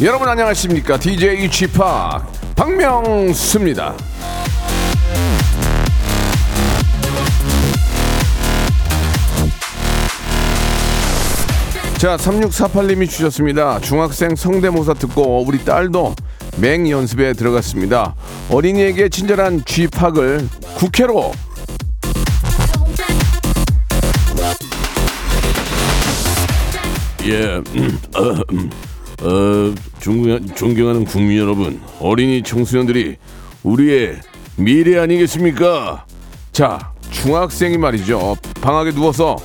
여러분 안녕하십니까? DJ p 박명수입니다. 자, 3648님이 주셨습니다. 중학생 성대모사 듣고 우리 딸도 맹 연습에 들어갔습니다. 어린이에게 친절한 쥐팍을 국회로 예, 음, 어, 음, 어, 존경, 존경하는 국민 여러분, 어린이 청소년들이 우리의 미래 아니겠습니까? 자, 중학생이 말이죠. 방학에 누워서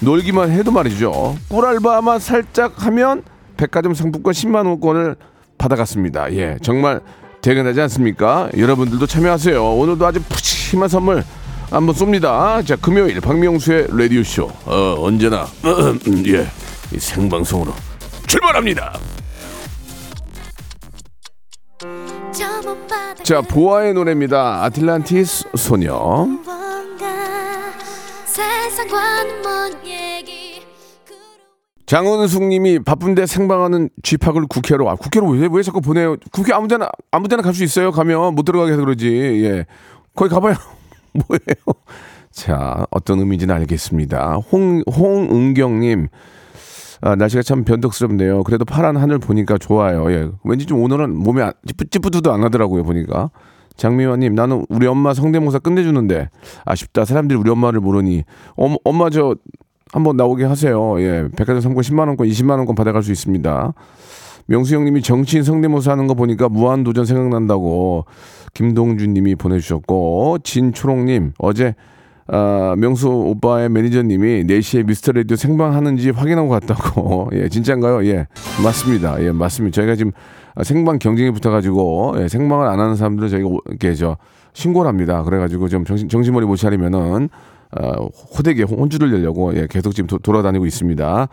놀기만 해도 말이죠. 꿀알바만 살짝 하면 백화점 상품권 10만 원권을 받아갔습니다. 예, 정말 대견하지 않습니까? 여러분들도 참여하세요. 오늘도 아주 푸짐한 선물 한번 쏩니다. 자, 금요일 박명수의 라디오 쇼 어, 언제나 예, 이 생방송으로 출발합니다. 자, 보아의 노래입니다. 아틀란티스 소녀. 장은숙님이 바쁜데 생방하는 쥐팍을 국회로 아 국회로 왜, 왜 자꾸 보내요? 국회 아무데나 아무데나 갈 수 있어요. 가면 못 들어가게 해서 그러지. 예, 거기 가봐요. 뭐예요? 자, 어떤 의미인지는 알겠습니다. 홍 홍은경님. 아, 날씨가 참 변덕스럽네요. 그래도 파란 하늘 보니까 좋아요. 예. 왠지 좀 오늘은 몸에 안- 찌뿌찌뿌도 안 하더라고요, 보니까. 장미화님, 나는 우리 엄마 성대모사 끝내주는데 아쉽다. 사람들이 우리 엄마를 모르니. 엄, 엄마 저 한번 나오게 하세요. 예. 백화점 상권 10만원권, 20만원권 받아갈 수 있습니다. 명수 형님이 정치인 성대모사 하는 거 보니까 무한도전 생각난다고 김동준 님이 보내주셨고, 진초롱님, 어제 아, 명수 오빠의 매니저님이 4시에 미스터 라디오 생방하는지 확인하고 갔다고. 예, 진짜인가요? 예, 맞습니다. 예, 맞습니다. 저희가 지금 생방 경쟁이 붙어가지고, 예, 생방을 안 하는 사람들은 저희가 오- 이렇게 저 신고를 합니다. 그래가지고 좀 정신, 정신머리 못 차리면은, 어, 호되게 혼주를 내려고, 예, 계속 지금 도- 돌아다니고 있습니다.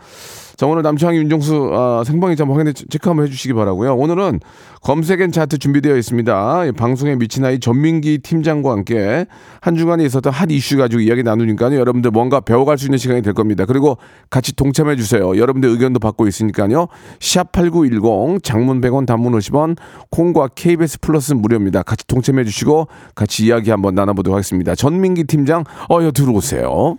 자, 오늘 남창희 윤정수 아, 생방이 좀 확인해 체크 한번 해주시기 바라고요. 오늘은 검색앤 차트 준비되어 있습니다. 이 방송에 미친 아이 전민기 팀장과 함께 한 주간에 있었던 핫 이슈 가지고 이야기 나누니까요. 여러분들 뭔가 배워갈 수 있는 시간이 될 겁니다. 그리고 같이 동참해 주세요. 여러분들 의견도 받고 있으니까요. 샵8910 장문 100원 단문 50원 콩과 KBS 플러스 무료입니다. 같이 동참해 주시고 같이 이야기 한번 나눠보도록 하겠습니다. 전민기 팀장 어여 들어오세요.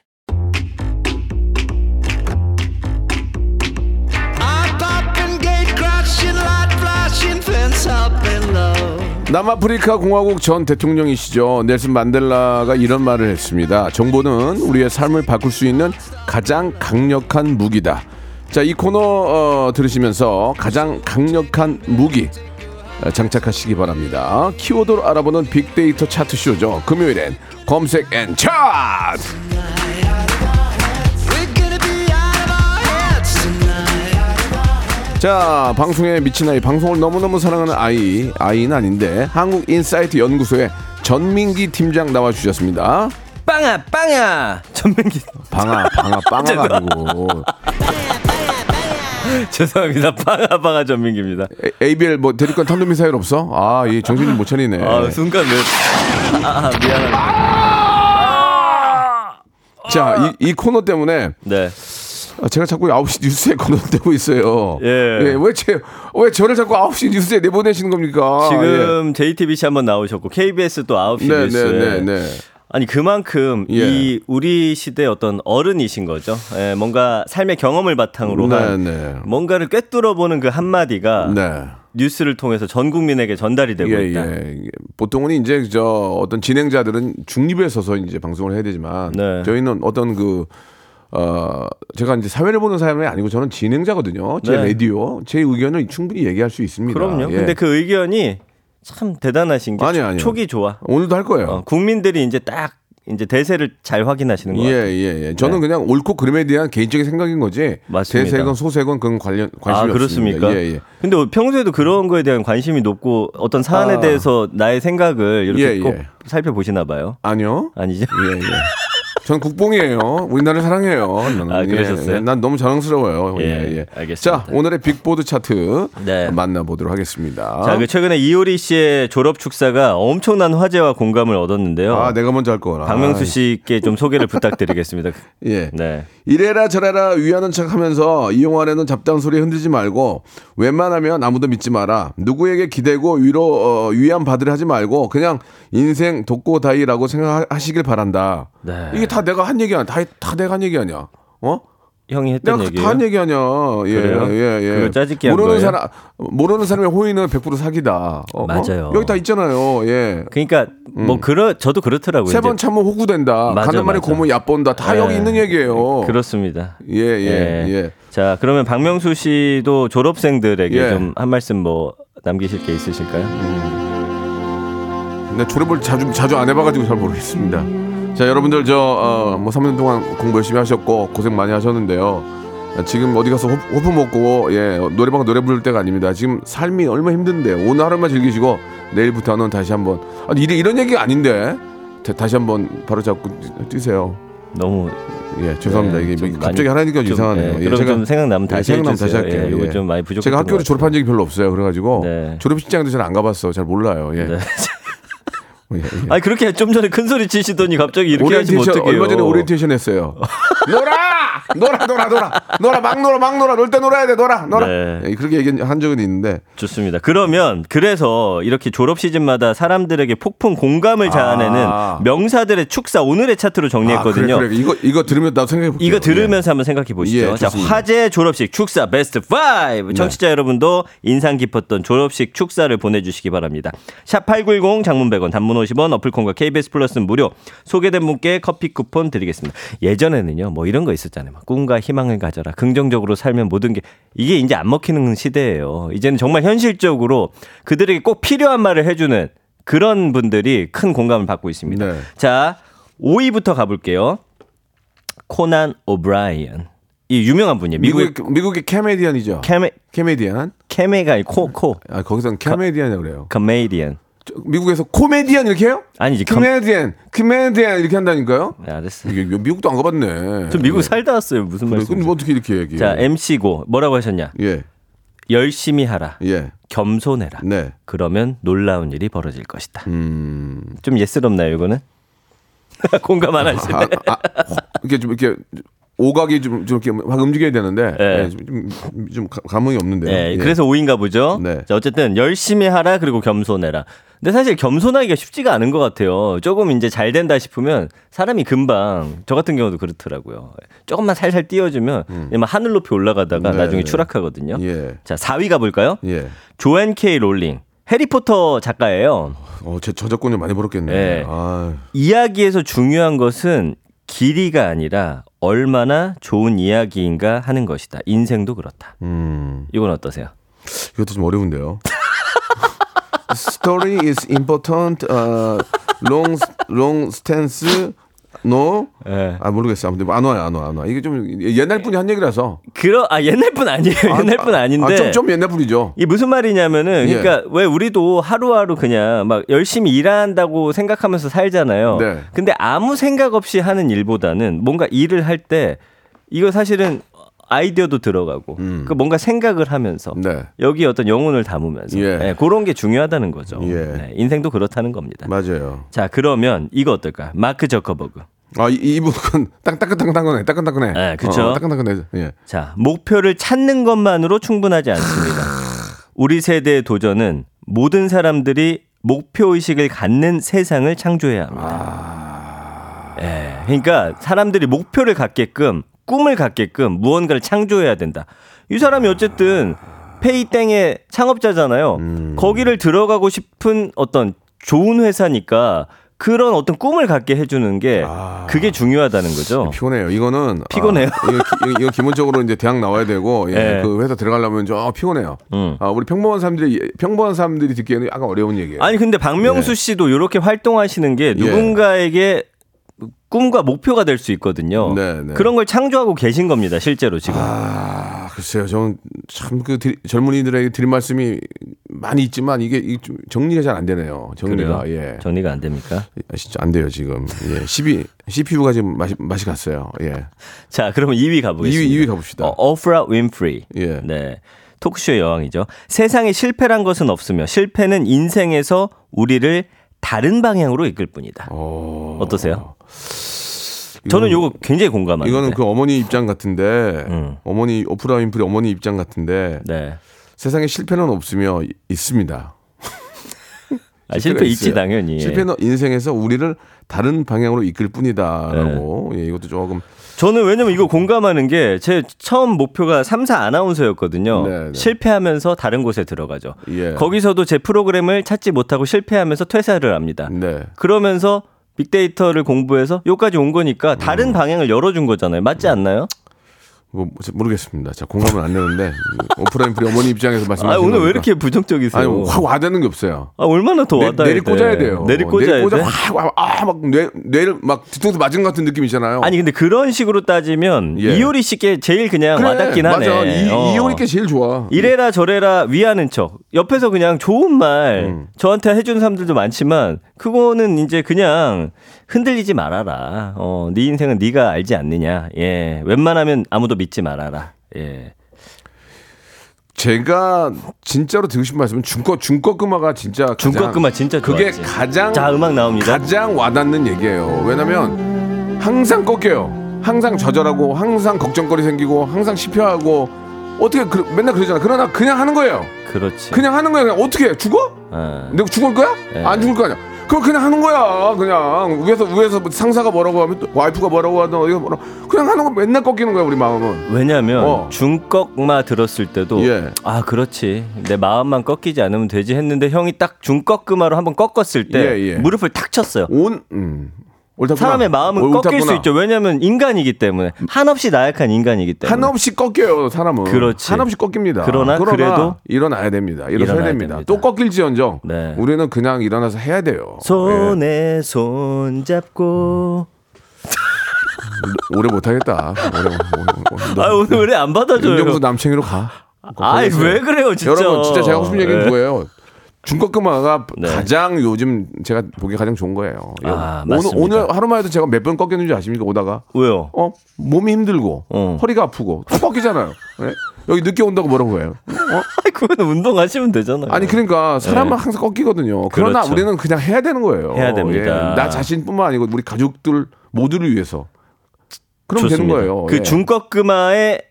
남아프리카 공화국 전 대통령이시죠. 넬슨 만델라가 이런 말을 했습니다. 정보는 우리의 삶을 바꿀 수 있는 가장 강력한 무기다. 자, 이 코너 어, 들으시면서 가장 강력한 무기 어, 장착하시기 바랍니다. 키워드로 알아보는 빅데이터 차트 쇼죠. 금요일엔 검색 N 차트! 자, 방송에 미친 아이, 방송을 너무너무 사랑하는 아이, 아이는 아닌데, 한국 인사이트 연구소의 전민기 팀장 나와 주셨습니다. 빵아 빵아 전민기 방아, 방아, 빵아가 아니고. 죄송합니다 빵아 빵아 전민기입니다 에- ABL 뭐 대리권 탄도 미사일 없어? 아, 이 정신을 못 차리네. 아 순간 왜 아, 아, 미안합니다 자, 이, 이 코너 때문에 네 아, 제가 자꾸 9시 뉴스에 거론되고 있어요. 예. 왜, 제, 왜 저를 자꾸 9시 뉴스에 내보내시는 겁니까? 지금 JTBC 한번 나오셨고 KBS 또 9시 예. 네, 뉴스에 네, 네, 네. 아니 그만큼 예. 이 우리 시대 어떤 어른이신 거죠. 예, 뭔가 삶의 경험을 바탕으로 네, 한 네. 뭔가를 꿰뚫어 보는 그 한마디가 네. 뉴스를 통해서 전 국민에게 전달이 되고 예, 있다. 예. 보통은 이제 저 어떤 진행자들은 중립에 서서 이제 방송을 해야 되지만 네. 저희는 어떤 그 어, 제가 이제 사회를 보는 사람이 아니고 저는 진행자거든요. 제 네. 라디오. 제 의견을 충분히 얘기할 수 있습니다. 그럼요. 예. 근데 그 의견이 참 대단하신 게 아니요, 아니요. 촉이 좋아. 오늘도 할 거예요. 어, 국민들이 이제 딱 이제 대세를 잘 확인하시는 예, 거예요. 예, 예. 저는 그냥 옳고 그름에 대한 개인적인 생각인 거지. 맞습니다. 대세건 소세건 그건 관련 관심이 아 그렇습니까? 없습니다. 예, 예. 근데 평소에도 그런 거에 대한 관심이 높고 어떤 사안에 아. 대해서 나의 생각을 이렇게 예, 꼭 예. 살펴보시나 봐요. 아니요. 아니죠? 예, 예. 전 국뽕이에요. 우리나라를 사랑해요. 아, 그러셨어요? 예, 난 너무 자랑스러워요. 예, 예, 예. 알겠습니다. 자, 오늘의 빅보드 차트 네. 만나보도록 하겠습니다. 자, 그 최근에 이효리 씨의 졸업 축사가 엄청난 화제와 공감을 얻었는데요. 아, 내가 먼저 할 거라. 박명수 씨께 좀 소개를 부탁드리겠습니다. 예. 네. 이래라 저래라 위하는 척 하면서 이용하려는 잡다한 소리 흔들지 말고 웬만하면 아무도 믿지 마라. 누구에게 기대고 위로 어, 위안 받으려 하지 말고 그냥 인생 독고다이라고 생각하시길 바란다. 네. 이게 다 내가 한 얘기 아니야. 다, 다 내가 한 얘기 아니야. 어? 형이 했던 내가 얘기예요. 다한 얘기 아니야. 예, 그래요? 예, 예. 한 모르는 거예요? 사람 모르는 사람의 호의는 100% 사기다. 어? 맞아요. 여기 다 있잖아요. 예. 그러니까 뭐 그러 저도 그렇더라고요. 세 번. 참으면 호구된다. 맞아, 가는 말에. 고문 얕본다. 다 예. 여기 있는 얘기예요. 그렇습니다. 예, 예, 예. 자, 그러면 박명수 씨도 졸업생들에게 예. 좀한 말씀 뭐 남기실 게 있으실까요? 근데 졸업을 자주 자주 안 해봐가지고 잘 모르겠습니다. 자 여러분들 저뭐 3년 동안 공부 열심히 하셨고 고생 많이 하셨는데요. 지금 어디 가서 호, 호프 먹고 예 노래방 노래 부를 때가 아닙니다. 지금 삶이 얼마나 힘든데 오늘 하루만 즐기시고 내일부터는 다시 한번 아니 이런 이런 얘기가 아닌데 다- 다시 한번 바로 잡고 뛰세요. 너무 예 죄송합니다. 네, 이게 좀 갑자기 좀, 이상하네요. 예, 예, 그럼 좀 생각나면 예, 다시 생각나면 다시. 할게요. 예, 이거 예. 좀 많이 부족했던 제가 것 학교를. 졸업한 적이 별로 없어요. 그래가지고 네. 졸업식장도 잘 안 가봤어. 잘 몰라요. 예. 네. 예, 예. 아니 그렇게 좀 전에 큰 소리 치시더니 갑자기 이렇게 하시면 어떡해요? 얼마 전에 오리엔테이션 했어요. 놀아, 놀아, 놀아, 놀아, 놀아, 막 놀아, 막 놀아, 놀 때 놀아야 돼, 놀아, 놀아. 네. 예, 그렇게 얘기한 적은 있는데 좋습니다. 그러면 그래서 이렇게 졸업 시즌마다 사람들에게 폭풍 공감을 자아내는 아. 명사들의 축사 오늘의 차트로 정리했거든요. 아, 그래, 그래. 이거 이거 들으면 나도 생각해 볼게요. 이거 들으면서 한번 생각해 보시죠. 예, 자. 화제 졸업식 축사 베스트 5. 청취자 여러분도 인상 깊었던 졸업식 축사를 보내주시기 바랍니다. 샵 8910 장문 100원 단문 50원 어플 콩과 KBS 플러스는 무료. 소개된 분께 커피 쿠폰 드리겠습니다. 예전에는요, 뭐 이런 거 있었잖아요. 막 꿈과 희망을 가져라. 긍정적으로 살면 모든 게 이게 이제 안 먹히는 시대예요. 이제는 정말 현실적으로 그들에게 꼭 필요한 말을 해주는 그런 분들이 큰 공감을 받고 있습니다. 네. 자, 5위부터 가볼게요. 코난 오브라이언. 이 유명한 분이에요. 미국의 미국의 미국의 캐메디언이죠. 캐메 캐메디언. 캐메가 코, 코. 아 거기서는 캐메디언이라고 그래요. 커메디언. 저, 미국에서 코메디언 이렇게 해요? 아니지. 컴... 캐메디언, 캐메디언 이렇게 한다니까요? 네, 알았어. 이게 미국도 안 가봤네. 저 미국 예. 살다 왔어요. 무슨 그래, 말씀? 근데 뭐 어떻게 이렇게 얘기해? 자, MC고 뭐라고 하셨냐? 예, 열심히 하라. 예, 겸손해라. 네. 그러면 놀라운 일이 벌어질 것이다. 음, 좀 예스럽나요, 이거는? 공감 안 하시네. 아, 아, 이렇게 좀 이렇게 오감이 좀, 좀 이렇게 막 움직여야 되는데 예. 예, 좀, 좀, 감흥이 없는데요. 네, 예. 그래서 5인가 보죠. 네. 자, 어쨌든 열심히 하라 그리고 겸손해라. 근데 사실 겸손하기가 쉽지가 않은 것 같아요. 조금 이제 잘 된다 싶으면 사람이 금방 저 같은 경우도 그렇더라고요. 조금만 살살 띄워주면 막 하늘 높이 올라가다가 음. 네, 나중에 네. 추락하거든요. 예, 자, 4위 가볼까요? 예. 조앤 케이 롤링. 해리포터 작가예요. 어, 제 저작권을 많이 벌었겠네. 예. 아, 이야기에서 중요한 것은 길이가 아니라 얼마나 좋은 이야기인가 하는 것이다. 인생도 그렇다. 음, 이건 어떠세요? 이것도 좀 어려운데요. Story is important. Uh, long, long stance. No. 예. 아 모르겠어. 아무튼 안 와요, 안 와, 안 와. 이게 좀 옛날 분이 한 얘기라서. 그러 아 옛날 분 아니에요. 옛날 분 아닌데. 아, 좀, 좀 옛날 분이죠. 이게 무슨 말이냐면은 예. 그러니까 왜 우리도 하루하루 그냥 막 열심히 일한다고 생각하면서 살잖아요. 네. 근데 아무 생각 없이 하는 일보다는 뭔가 일을 할 때 이거 사실은 아이디어도 들어가고 그 뭔가 생각을 하면서 음. 네. 여기 어떤 영혼을 담으면서 예. 네, 그런 게 중요하다는 거죠. 예. 네, 인생도 그렇다는 겁니다. 맞아요. 자 그러면 이거 어떨까? 마크 저커버그. 아, 이, 이분은 딱 따끈따끈해, 따끈따끈해. 네, 그쵸. 어, 따끈따끈해. 예. 자, 목표를 찾는 것만으로 충분하지 않습니다. 우리 세대의 도전은 모든 사람들이 목표 의식을 갖는 세상을 창조해야 합니다. 예, 그러니까 사람들이 목표를 갖게끔 꿈을 갖게끔 무언가를 창조해야 된다. 이 사람이 어쨌든 페이땡의 창업자잖아요. 거기를 들어가고 싶은 어떤 좋은 회사니까 그런 어떤 꿈을 갖게 해주는 게 아. 그게 중요하다는 거죠. 피곤해요. 이거는 피곤해요? 아, 이거, 기- 이거 기본적으로 이제 대학 나와야 되고 예, 예. 그 회사 들어가려면 좀 아, 피곤해요. 음. 아, 우리 평범한 사람들이 평범한 사람들이 듣기에는 약간 어려운 얘기예요. 아니 근데 박명수 예. 씨도 이렇게 활동하시는 게 누군가에게 꿈과 목표가 될 수 있거든요. 네, 네. 그런 걸 창조하고 계신 겁니다, 실제로 지금. 아, 글쎄요. 저는 참 그 젊은이들에게 드릴 말씀이 많이 있지만 이게, 이게 좀 정리가 잘 안 되네요. 정리가 그래요? 예. 정리가 안 됩니까? 아, 진짜 안 돼요 지금. 예, 12 CPU가 지금 맛이 맛이 갔어요. 예. 자, 그러면 2위 가 보겠습니다. 2위 2위 가 봅시다. 어, 오프라 윈프리. 예. 네. 토크쇼의 여왕이죠. 세상에 실패란 것은 없으며 실패는 인생에서 우리를 다른 방향으로 이끌 뿐이다. 어... 어떠세요? 저는 요거 굉장히 공감합니다. 이거는 그 어머니 입장 같은데 음. 어머니 오프라 윈프리 어머니 입장 같은데 네. 세상에 실패는 없으며 이- 있습니다. 아, 실패 있지 있어요. 당연히. 실패는 인생에서 우리를 다른 방향으로 이끌 뿐이다라고 네. 예, 이것도 조금 저는 왜냐면 이거 공감하는 게 제 처음 목표가 3사 아나운서였거든요. 네, 네. 실패하면서 다른 곳에 들어가죠. 예. 거기서도 제 프로그램을 찾지 못하고 실패하면서 퇴사를 합니다. 네. 그러면서 빅데이터를 공부해서 여기까지 온 거니까 다른 음. 방향을 열어준 거잖아요. 맞지 않나요? 뭐 모르겠습니다. 자 공감은 안 되는데 오프라 윈프리 어머니 입장에서 아, 말씀하시는 오늘 왜 거니까. 이렇게 부정적이세요? 아니 확 와닿는 게 없어요. 아, 얼마나 더 내, 와닿아야 내리 돼? 꽂아야 돼요. 내리 꽂아야 돼? 확아막 뇌 뇌를 막 뒤통수 맞은 것 같은 느낌 있잖아요. 아니 근데 그런 식으로 따지면 예. 이효리 씨께 제일 그냥 그래, 와닿긴 하네. 맞아. 이, 어. 이효리 게 제일 좋아. 이래라 저래라 위하는 척 옆에서 그냥 좋은 말 음. 저한테 해주는 사람들도 많지만 그거는 이제 그냥 흔들리지 말아라. 어, 네 인생은 네가 알지 않느냐. 예, 웬만하면 아무도 믿지 말아라. 예, 제가 진짜로 드리고 싶은 말씀은 중껏 중껏 금화가 진짜 가장- 중꺾음아 진짜 그게 좋아하지. 가장 자 음악 나옵니다. 가장 와닿는 얘기예요. 왜냐면 항상 꺾여요. 항상 좌절하고 항상 걱정거리 생기고 항상 실패하고 어떻게 그, 맨날 그러잖아. 그러나 그냥 하는 거예요. 그렇지. 그냥 하는 거야. 그냥 어떻게 해? 죽어? 어. 내가 죽을 거야? 네. 안 죽을 거 아니야. 그럼 그냥 하는 거야. 그냥 위에서 위에서 뭐 상사가 뭐라고 하면 또 와이프가 뭐라고 하든 어디가 뭐라고 그냥 하는 거 맨날 꺾이는 거야 우리 마음은. 왜냐면 어. 중꺾마 들었을 때도 예. 아 그렇지 내 마음만 꺾이지 않으면 되지 했는데 형이 딱 중꺾음마로 한번 꺾었을 때 예, 예. 무릎을 탁 쳤어요. 온 음. 옳다구나. 사람의 마음은 옳- 꺾일 수 옳다구나. 있죠. 왜냐하면 인간이기 때문에 한없이 나약한 인간이기 때문에. 한없이 꺾여요 사람은. 그렇지. 한없이 꺾입니다. 그러나 그래도 일어나야 됩니다. 일어서야 일어나야 됩니다. 됩니다. 또 꺾일지언정 네. 우리는 그냥 일어나서 해야 돼요. 예. 손에 손 잡고. 오래 못하겠다. 오래. 아 오늘 왜 안 받아줘요? 윤정수 남창희로 가. 아이 왜 그래요 진짜? 여러분 진짜 제가 싶은 얘기는 네. 그거예요. 중꺾음화가 네. 가장 요즘 제가 보기에 가장 좋은 거예요. 아, 오늘, 맞습니다. 오늘 하루만 해도 제가 몇 번 꺾였는지 아십니까? 오다가 왜요? 어 몸이 힘들고 어. 허리가 아프고 또 꺾이잖아요. 예? 여기 늦게 온다고 뭐라고 해요? 어? 그거는 운동하시면 되잖아요. 아니 그러니까 사람은 네. 항상 꺾이거든요. 그러나 그렇죠. 우리는 그냥 해야 되는 거예요. 해야 됩니다. 예. 나 자신뿐만 아니고 우리 가족들 모두를 위해서. 그럼 되는 좋습니다. 거예요. 그 예. 중꺾음마의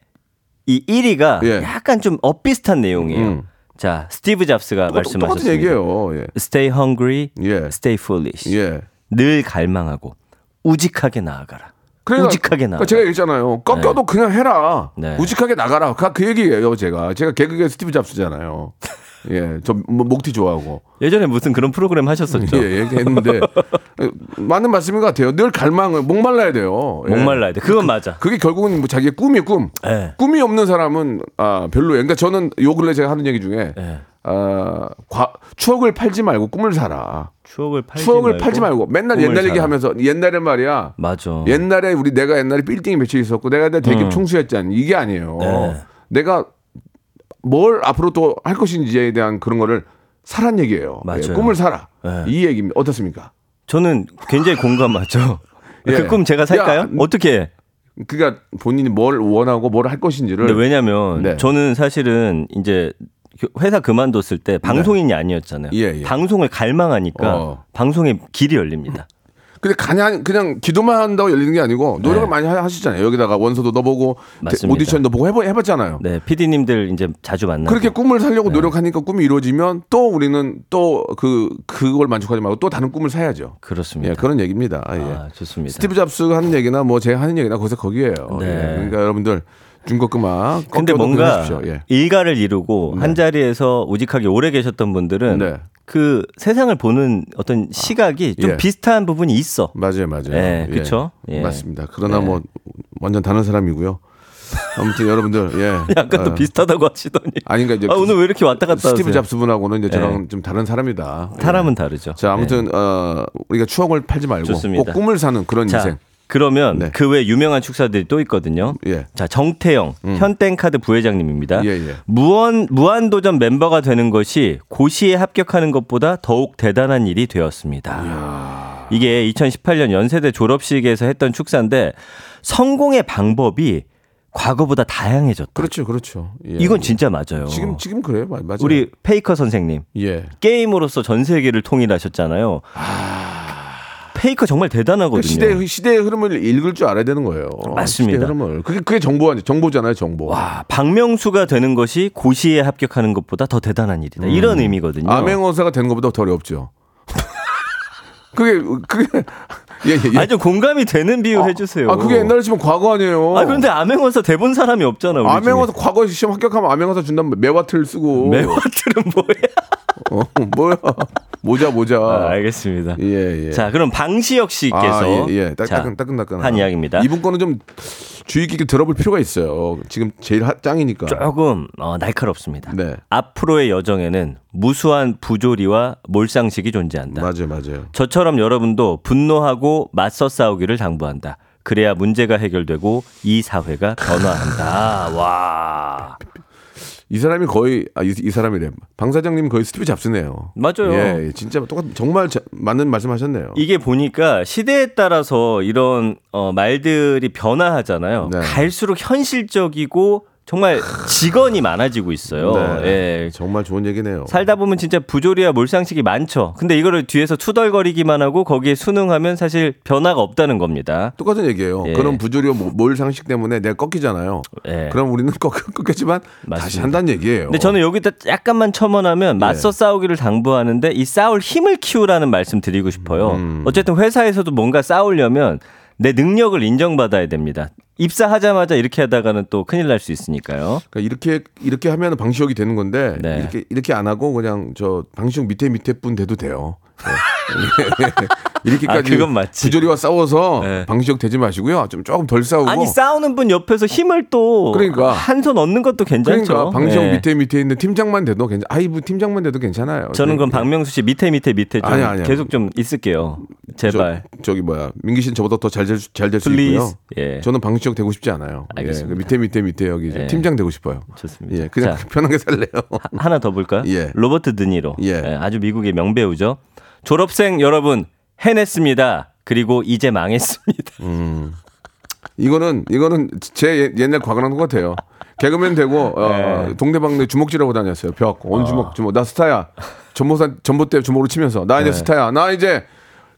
이 1위가 예. 약간 좀 엇비슷한 내용이에요. 음. 자 스티브 잡스가 똑같- 말씀하셨습니다. 똑같은 얘기예요. 예. Stay hungry, 예. stay foolish. 예. 늘 갈망하고 우직하게 나아가라. 그러니까, 우직하게 나아가. 그러니까 제가 얘기했잖아요. 꺾여도 그냥 해라. 네. 우직하게 나가라. 그, 그 얘기예요, 제가. 제가 개그계 스티브 잡스잖아요. 예, 저 뭐, 목티 좋아하고. 예전에 무슨 그런 프로그램 하셨었죠. 예, 얘기했는데 맞는 말씀인 것 같아요. 늘 갈망을 목 말라야 돼요. 예. 목 말라야 돼. 그건 맞아. 그 게 결국은 뭐 자기의 꿈이에요, 꿈. 예. 꿈이 없는 사람은 아 별로예요. 그러니까 저는 요 근래 제가 하는 얘기 중에 예. 아 과, 추억을 팔지 말고 꿈을 사라. 추억을 팔지 추억을 말고 팔지 말고 맨날 옛날 살아. 얘기하면서 옛날에 말이야. 맞아. 옛날에 우리 내가 옛날에 빌딩이 며칠 있었고 내가 옛날에 대기업 음. 총수였잖아. 이게 아니에요. 네. 내가 뭘 앞으로 또 할 것인지에 대한 그런 거를 사란 얘기예요. 맞아요. 예, 꿈을 사라. 네. 이 얘기입니다. 어떻습니까? 저는 굉장히 공감하죠. 예. 그꿈 제가 살까요? 야, 어떻게? 해? 그러니까 본인이 뭘 원하고 뭘 할 것인지를 왜냐면 네. 저는 사실은 이제 회사 그만뒀을 때 방송인이 아니었잖아요. 예, 예. 방송을 갈망하니까 어. 방송의 길이 열립니다. 근데 그냥 그냥 기도만 한다고 열리는 게 아니고 노력을 많이 하- 하시잖아요. 여기다가 원서도 넣어보고 데- 네. 맞습니다. 오디션도 보고 해보, 해봤잖아요. 네, PD님들 이제 자주 만나고 그렇게 꿈을 살려고 네. 노력하니까 꿈이 이루어지면 또 우리는 또 그 그걸 만족하지 말고 또 다른 꿈을 사야죠. 그렇습니다. 예, 그런 얘기입니다. 아, 예. 아, 좋습니다. 스티브 잡스가 하는 얘기나 뭐 제가 하는 얘기나 거기서 거기에요. 네. 예. 그러니까 여러분들 중고 그만. 근데 뭔가. 예. 일가를 이루고 한 자리에서 우직하게 오래 계셨던 분들은 네. 그 세상을 보는 어떤 시각이 좀 예. 비슷한 부분이 있어. 맞아요, 맞아요. 예? 예. 맞습니다. 그러나 네. 뭐 완전 다른 사람이고요. 아무튼 여러분들, 예. 약간도 어, 비슷하다고 하시더니. 아닌가 이제 아, 오늘 왜 이렇게 왔다 갔다 스티브 하세요? 잡스 분하고는 이제 저랑 좀 다른 사람이다. 예. 사람은 다르죠. 자, 아무튼 네. 어, 우리가 추억을 팔지 말고 좋습니다. 꼭 꿈을 사는 그런 자, 인생. 그러면 네. 그 외 유명한 축사들이 또 있거든요. 예. 자, 정태영 현땡카드 부회장님입니다. 예, 예. 무한 무한도전 멤버가 되는 것이 고시에 합격하는 것보다 더욱 대단한 일이 되었습니다. 이게 2018년 연세대 졸업식에서 했던 축사인데 성공의 방법이 과거보다 다양해졌다. 그렇죠, 그렇죠. 예. 이건 진짜 맞아요. 지금 지금 그래요, 맞- 맞아요. 우리 페이커 선생님 예. 게임으로서 전 세계를 통일하셨잖아요. 페이커 정말 그 대단하거든요. 시대 시대의 흐름을 읽을 줄 알아야 되는 거예요. 맞습니다. 시대의 흐름을. 그게 그게 정보 정보잖아요, 정보. 와, 박명수가 되는 것이 고시에 합격하는 것보다 더 대단한 일이다. 이런 의미거든요. 음. 암행어사가 되는 것보다 더 어렵죠. 그게 그게 예, 예, 예. 아니 좀 공감이 되는 비유 해주세요. 아 그게 옛날에 치면 과거 아니에요. 아 그런데 암행어사 돼본 사람이 없잖아. 암행어사 과거 시험 합격하면 암행어사 준다면 매화틀 쓰고. 매화틀은 뭐야? 어, 뭐야 모자 모자. 아, 알겠습니다. 예 예. 자 그럼 방시혁 씨께서 아, 예, 예. 따, 자, 따끈 따끈따끈 한 이야기입니다. 이분 거는 좀 주의 깊게 들어볼 필요가 있어요. 지금 제일 핫- 짱이니까. 조금 어, 날카롭습니다. 네. 앞으로의 여정에는 무수한 부조리와 몰상식이 존재한다. 맞아요, 맞아요. 저처럼 여러분도 분노하고 맞서 싸우기를 당부한다. 그래야 문제가 해결되고 이 사회가 변화한다. 와. 이 사람이 거의 아, 이, 이 사람이래. 방 사장님 거의 스티브 잡스네요. 맞아요. 예, 예, 진짜 똑같 정말 자- 맞는 말씀하셨네요. 이게 보니까 시대에 따라서 이런 어, 말들이 변화하잖아요. 네. 갈수록 현실적이고 정말 직언이 많아지고 있어요. 네. 예. 정말 좋은 얘기네요. 살다 보면 진짜 부조리와 몰상식이 많죠. 근데 이거를 뒤에서 투덜거리기만 하고 거기에 순응하면 사실 변화가 없다는 겁니다. 똑같은 얘기예요. 예. 그런 부조리와 모- 몰 상식 때문에 내가 꺾이잖아요. 예. 그럼 우리는 꺾, 꺾였지만 다시. 한다는 얘기예요. 근데 저는 여기다 약간만 첨언하면 맞서 예. 싸우기를 당부하는데 이 싸울 힘을 키우라는 말씀 드리고 싶어요. 음. 어쨌든 회사에서도 뭔가 싸우려면 내 능력을 인정받아야 됩니다. 입사하자마자 이렇게 하다가는 또 큰일 날 수 있으니까요. 그러니까 이렇게 이렇게 하면 방시혁이 되는 건데 네. 이렇게 이렇게 안 하고 그냥 저 방시혁 밑에 밑에 분 돼도 돼요. 네. 이렇게까지 아. 부조리와 싸워서 네. 방시혁 되지 마시고요. 좀 조금 덜 싸우고. 아니 싸우는 분 옆에서 힘을 또 그러니까. 한 손 얻는 것도 괜찮죠. 그러니까 방시혁 네. 밑에 밑에 있는 팀장만 돼도 괜찮. 아이부 팀장만 돼도 괜찮아요. 저는 그럼 네. 박명수 씨 밑에 밑에 밑에 좀 아니, 아니. 계속 좀 있을게요. 제발. 저, 기 뭐야 민기 씨는 저보다 더잘잘될 수. 있고요. 예. 저는 방시혁 되고 싶지 않아요. 알겠습니다. 예, 그 밑에 밑에 밑에 여기 예. 팀장 되고 싶어요. 좋습니다. 예, 그냥 자, 편하게 살래요. 하- 하나 더 볼까요? 예. 로버트 드니로. 예. 예, 아주 미국의 명배우죠. 졸업생 여러분 해냈습니다. 그리고 이제 망했습니다. 이거는 이거는 제 예- 옛날 과거랑 똑같아요. 개그맨 되고 어, 네. 동네방네 주먹질하고 다녔어요. 벽, 온 주먹, 주먹. 나 스타야. 전보사 전봇대 주먹으로 치면서 나 이제 스타야. 나 이제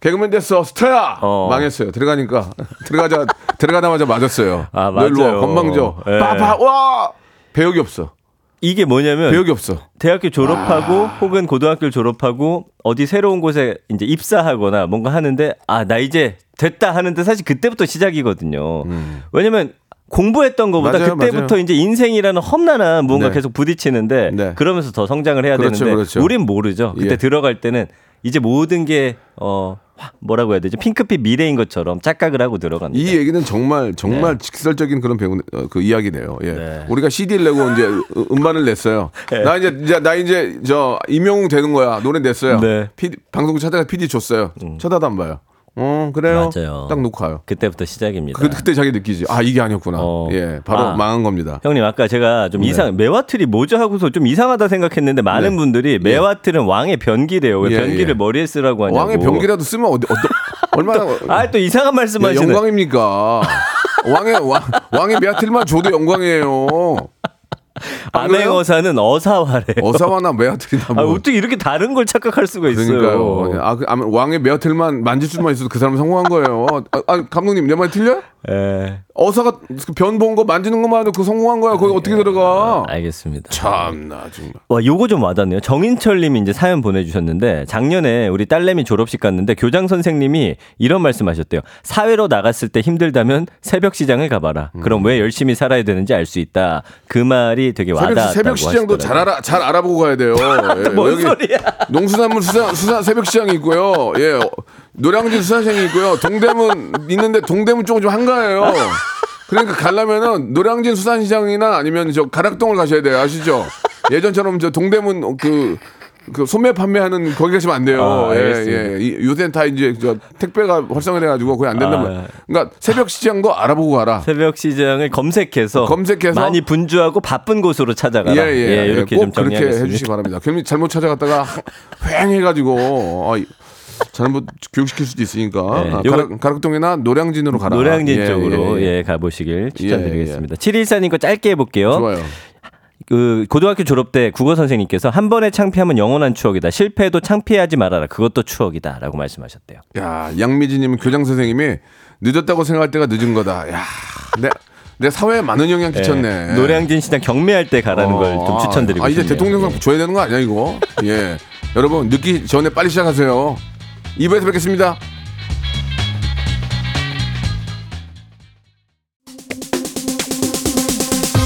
개그맨 됐어. 스타야. 네. 어. 망했어요. 들어가니까 들어가자 들어가자마자 맞았어요. 아. 맞아요. 건방져. 예. 빠빠 와. 배역이 없어. 이게 뭐냐면 배역이 없어. 대학교 졸업하고 혹은 고등학교 졸업하고 어디 새로운 곳에 이제 입사하거나 뭔가 하는데 아 나 이제 됐다 하는데 사실 그때부터 시작이거든요. 왜냐면 공부했던 것보다 음. 맞아요, 그때부터 맞아요. 이제 인생이라는 험난한 무언가 네. 계속 부딪히는데 네. 그러면서 더 성장을 해야 그렇죠, 되는데 그렇죠. 우린 모르죠. 그때 예. 들어갈 때는 이제 모든 게 어, 뭐라고 해야 되죠? 핑크빛 미래인 것처럼 착각을 하고 들어갑니다. 이 얘기는 정말 정말 직설적인 그런 배우 어, 그 이야기네요. 예. 네. 우리가 CD를 내고 이제 음- 음반을 냈어요. 나 이제 이제 나 이제 저 임영웅 되는 거야. 노래 냈어요. 네. 음. PD, 방송 찾아가 PD 줬어요. 쳐다도 안 봐요. 어 그래요. 맞아요. 딱 놓고 가요. 그때부터 시작입니다. 그, 그때 자기 느끼지. 아 이게 아니었구나. 어. 예, 바로 아. 망한 겁니다. 형님 아까 제가 좀 이상 매화틀이 뭐죠 하고서 좀 이상하다 생각했는데 많은 네. 분들이 매화틀은 왕의 변기래요. 왜 예, 변기를 예. 머리에 쓰라고 하냐고. 왕의 변기라도 쓰면 어디 어떤 얼마나 아또 이상한 야, 말씀하시네. 영광입니까? 왕의 왕, 왕의 매화틀만 줘도 영광이에요. 안 그래요? 암행어사는 어사화래요. 어사화나 매화틀이나 아, 뭐. 어떻게 이렇게 다른 걸 착각할 수가 있어요? 그러니까요. 아, 그, 아마 왕의 매화틀만 만질 수만 있어도 그 사람은 성공한 거예요. 아, 아, 감독님 내 말 틀려? 예. 어사가 변 본 거 만지는 것만 해도 그 성공한 거야. 거기 어떻게 들어가? 알겠습니다. 참나 정말. 와, 요거 좀 와닿네요. 정인철 님이 이제 사연 보내주셨는데, 작년에 우리 딸내미 졸업식 갔는데, 교장 선생님이 이런 말씀 하셨대요. 사회로 나갔을 때 힘들다면 새벽 시장을 가봐라. 그럼 왜 열심히 살아야 되는지 알 수 있다. 그 말이 되게 새벽, 와닿았다고 새벽 시장도 잘. 알아 잘 알아보고 가야 돼요. 예, 뭔 소리야? 농수산물 수산 수산 새벽 시장이 있고요. 예. 어, 노량진 수산시장이 있고요. 동대문 있는데 동대문 쪽은 좀 한가해요. 그러니까 가려면은 노량진 수산시장이나 아니면 저 가락동을 가셔야 돼요. 아시죠? 예전처럼 저 동대문 그, 그 소매 판매하는 거기 가시면 안 돼요. 아, 예. 예. 이- 요새는 다 이제 저 택배가 활성화돼가지고 거기 안 된다면. 아. 그러니까 새벽 시장도 알아보고 가라. 새벽 시장을 검색해서, 검색해서? 많이 분주하고 바쁜 곳으로 찾아가라. 예, 예, 이렇게 예. 좀꼭 그렇게. 해주시기 바랍니다. 괜히 잘못 찾아갔다가 휑해가지고 어, 이- 잘못 교육시킬 수도 있으니까 네, 아, 가락, 가락동이나 노량진으로 가라. 노량진 예, 쪽으로 예, 예, 예. 가보시길 추천드리겠습니다. 714님 거 짧게 해볼게요. 좋아요. 그 고등학교 졸업 때 국어 선생님께서 한 번의 창피하면 영원한 추억이다. 실패해도 창피하지 말아라. 그것도 추억이다라고 말씀하셨대요. 야 양미지님 교장 선생님이 늦었다고 생각할 때가 늦은 거다. 야, 내, 내 사회에 많은 영향 끼쳤네. 예, 노량진 시장 경매할 때 가라는 걸좀 어, 추천드리고 아, 이제 싶네요. 대통령상 예. 줘야 되는 거 아니야 이거? 예, 여러분 늦기 전에 빨리 시작하세요. 2부에서 뵙겠습니다.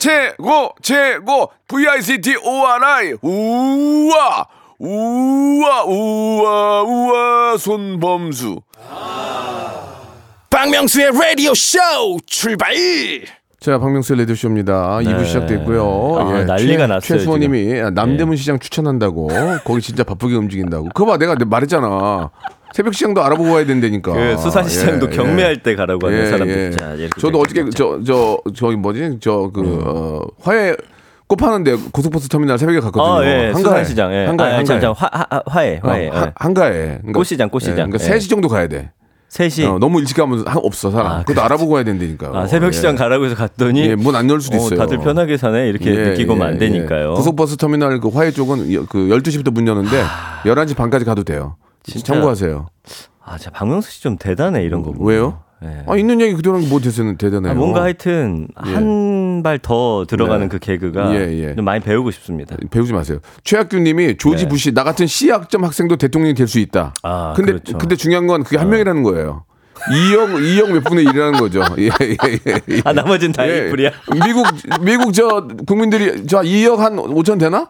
최고 최고 VICT ORI 우와 우와 우와 우와 손범수 박명수의 라디오 쇼 출발 자, 박명수의 레디오쇼입니다. 2부 시작됐고요. 아, 난리가 최- 났어요, 최수호님이 남대문 시장 추천한다고. 거기 진짜 바쁘게 움직인다고. 그거 봐, 내가 말했잖아. 새벽 시장도 알아보고 와야 된다니까. 그 수산시장도 예, 경매할 예. 때 가라고 하는 예, 사람들. 예. 자, 이렇게 저도 어저께. 저, 저, 저기 뭐지? 저, 그, 음. 어, 화해 꽃 파는데 고속버스 터미널 새벽에 갔거든요. 아, 예. 한가해. 수산시장. 예. 한가해. 아, 한가해. 참, 참, 화, 화, 화해, 화해. 어, 한- 예. 한가해. 그러니까, 꽃시장, 꽃시장. 예, 그러니까 예. 3시 정도 가야 돼. 셋이 어, 너무 일찍 가면 한- 없어, 사람. 아, 그것도 알아보고 가야 된다니까요. 아, 새벽 시장 예. 가라고 해서 갔더니 예, 문 안 열 수도 어, 있어요. 다들 편하게 사네 이렇게 예, 느끼고 예, 안 되니까요. 예. 고속버스 터미널 그 화해 쪽은 여- 그 12시부터 문 여는데 11시 반까지 가도 돼요. 진짜 참고하세요. 아, 자 박명수 씨 좀 대단해 이런 거. 왜요? 예. 아, 있는 얘기 그대로 뭐 대세는 대단해요. 아, 뭔가 하여튼 예. 한발 더 들어가는 네. 그 개그가 예, 예. 좀 많이 배우고 싶습니다. 배우지 마세요. 최학규 님이 조지 네. 부시 나 같은 C학점 학생도 대통령이 될 수 있다. 아, 근데 그렇죠. 근데 중요한 건 그게 한 명이라는 거예요. 2억 2억 몇 분의 1이라는 거죠. 예, 예, 예, 예. 아 나머지는 다 예. 이플이야. 미국 미국 저 국민들이 저 2억 한 5천 되나?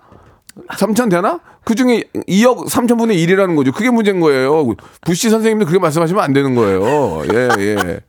3천 되나? 그 중에 2억 3천 분의 1이라는 거죠. 그게 문제인 거예요. 부시 선생님도 그렇게 말씀하시면 안 되는 거예요. 예, 예.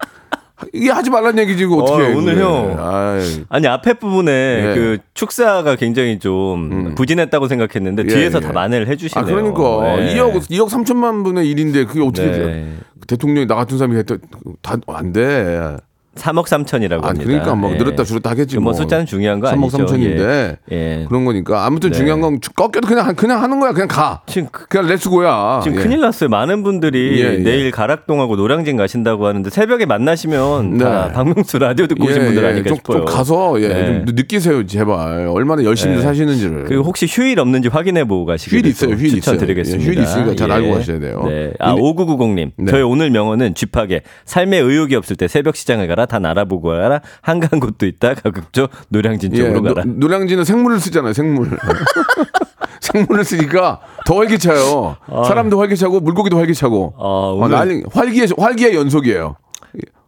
이게 하지 말란 얘기지, 이거 어떻게. 어, 해, 오늘 그래. 형. 아이. 아니 앞에 부분에 예. 그 축사가 굉장히 좀 부진했다고 생각했는데 예, 뒤에서 예. 다 만회를 해주시네요. 아, 그러니까. 예. 2억, 2억 3천만 분의 1인데 그게 어떻게 네. 돼. 대통령이 나 같은 사람이 했다. 다 안 돼. 3억 3천이라고 아, 합니다. 그러니까 뭐 예. 늘었다 줄었다 하겠지 뭐 뭐. 숫자는 중요한 거 3억 아니죠. 3천인데. 예. 예. 그런 거니까. 아무튼 네. 중요한 건 꺾여도 그냥, 그냥 하는 거야. 그냥 가. 지금 그- 그냥 let's go야. 지금 예. 큰일 났어요. 많은 분들이 예, 예. 내일 가락동하고 노량진 가신다고 하는데 새벽에 만나시면 다 네. 박명수 라디오 듣고 오신 분들 아닐까 좀, 싶어요. 좀 가서 예, 네. 좀 느끼세요 제발 얼마나 열심히 네. 사시는지를 그 혹시 휴일 없는지 확인해 보고 가시길 휴일 있어요, 휴일 추천드리겠습니다. 휴일 있으니까 잘 알고 가셔야 돼요. 네. 아, 근데- 5990님. 네. 저희 오늘 명언은 쥐파게 삶의 의욕이 없을 때 새벽 시장을 가라. 다 알아보고 가라. 한가한 곳도 있다. 가급적 노량진 예, 쪽으로 노, 가라. 노 량진은 생물을 쓰잖아요 생물 생물을 쓰니까 더 활기차요 사람도 활기차고 물고기도 활기차고 아, 어, 오늘 난리, 활기의 활기의 연속이에요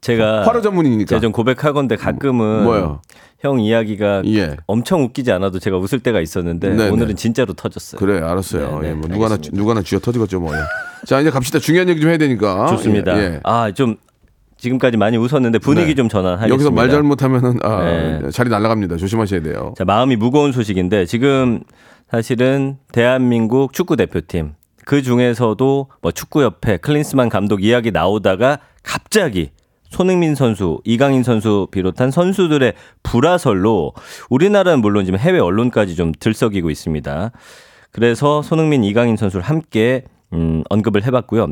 제가 활어 전문이니까 제가 좀 고백하건데 가끔은 뭐요? 형 이야기가 예 엄청 웃기지 않아도 제가 웃을 때가 있었는데 네, 오늘은 네. 진짜로 터졌어요. 그래 알았어요 네, 네, 예, 뭐 누가나. 누가나 쥐어 터지겠죠 뭐 예. 자 이제 갑시다 중요한 얘기 좀 해야 되니까 좋습니다. 예, 예. 아, 좀 지금까지 많이 웃었는데 분위기 네. 좀 전환하겠습니다. 여기서 말 잘못하면은 아, 네. 자리 날아갑니다 조심하셔야 돼요 자, 마음이 무거운 소식인데 지금 사실은 대한민국 축구 대표팀 그 중에서도 뭐 축구협회 클린스만 감독 이야기 나오다가 갑자기 손흥민 선수, 이강인 선수 비롯한 선수들의 불화설로 우리나라는 물론 지금 해외 언론까지 좀 들썩이고 있습니다. 그래서 손흥민, 이강인 선수를 함께 음, 언급을 해봤고요.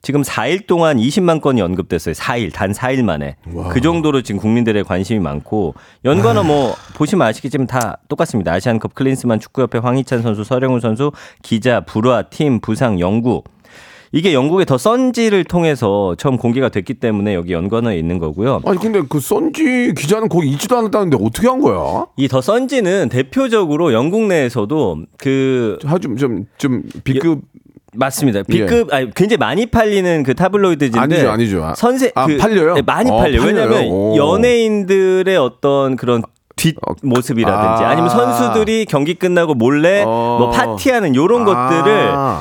지금 4일 동안 20만 건이 언급됐어요. 4일, 단 4일 만에. 그 정도로 지금 국민들의 관심이 많고, 연관어 뭐, 보시면 아시겠지만 다 똑같습니다. 아시안컵 클린스만 축구협회 황희찬 선수, 서령우 선수, 기자, 불화, 팀, 부상, 영구. 이게 영국의 더 선지를 통해서 처음 공개가 됐기 때문에 여기 연관어에 있는 거고요. 아니 근데 그 선지 기자는 거기 있지도 않았다는데 어떻게 한 거야? 이더 선지는 대표적으로 영국 내에서도 그 아좀좀 좀 B급 맞습니다. B급 아니 굉장히 많이 팔리는 그 타블로이드인데 아니죠, 아니죠. 아, 선세 아, 그- 팔려요? 네, 많이 어, 팔려요. 왜냐하면 오. 연예인들의 어떤 그런 뒷 모습이라든지 아. 아니면 선수들이 경기 끝나고 몰래 어. 뭐 파티하는 요런 것들을 아.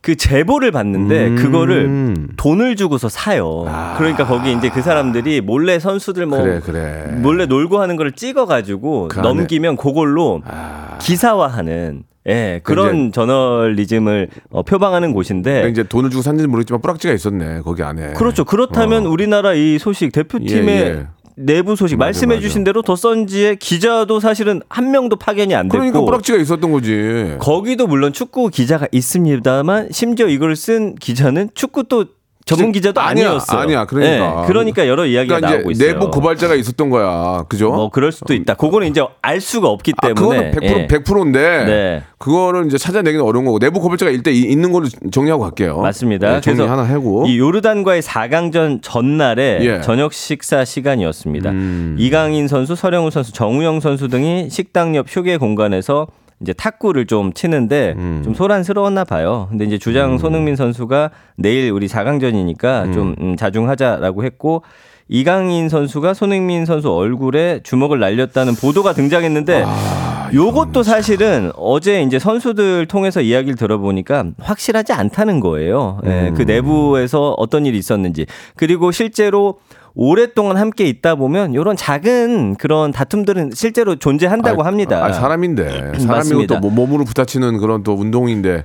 그 제보를 받는데 음. 그거를 돈을 주고서 사요. 그러니까 거기 이제 그 사람들이 몰래 선수들 뭐 그래 그래. 몰래 놀고 하는 거를 찍어 가지고 그 안에- 넘기면 그걸로 아. 기사화하는 예 그런 저널리즘을 어, 표방하는 곳인데 그러니까 이제 돈을 주고 샀는지 모르겠지만 뿌락지가 있었네 거기 안에. 그렇죠. 그렇다면 어. 우리나라 이 소식 대표팀의 예, 예. 내부 소식 맞아, 말씀해 맞아. 주신 대로 더 선지의 기자도 사실은 한 명도 파견이 안 됐고 그러니까 뿌락지가 있었던 거지. 거기도 물론 축구 기자가 있습니다만 심지어 이걸 쓴 기자는 축구 또 전문 기자도 아니야, 아니었어요. 아니야. 그러니까. 예, 그러니까 여러 이야기가 그러니까 나오고 있어요. 내부 고발자가 있었던 거야. 그죠? 뭐 그럴 수도 있다. 그거는 이제 알 수가 없기 아, 때문에 그거는 100% 예. 100%인데 네. 그거를 이제 찾아내기는 어려운 거고 내부 고발자가 일단 이- 있는 걸로 정리하고 갈게요. 맞습니다. 네, 정리 그래서 하나 하고. 이 요르단과의 4강전 전날에 예. 저녁 식사 시간이었습니다. 음. 이강인 선수, 서령우 선수, 정우영 선수 등이 식당 옆 휴게 공간에서 이제 탁구를 좀 치는데 음. 좀 소란스러웠나 봐요. 근데 이제 주장 손흥민 선수가 내일 우리 4강전이니까 좀 음, 자중하자라고 했고 이강인 선수가 손흥민 선수 얼굴에 주먹을 날렸다는 보도가 등장했는데 아, 요것도 사실은 어제 이제 선수들 통해서 이야기를 들어보니까 확실하지 않다는 거예요. 예, 음. 그 내부에서 어떤 일이 있었는지. 그리고 실제로 오랫동안 함께 있다 보면 이런 작은 그런 다툼들은 실제로 존재한다고 아, 합니다. 아, 사람인데 사람이고 맞습니다. 또 몸- 몸으로 부딪히는 그런 또 운동인데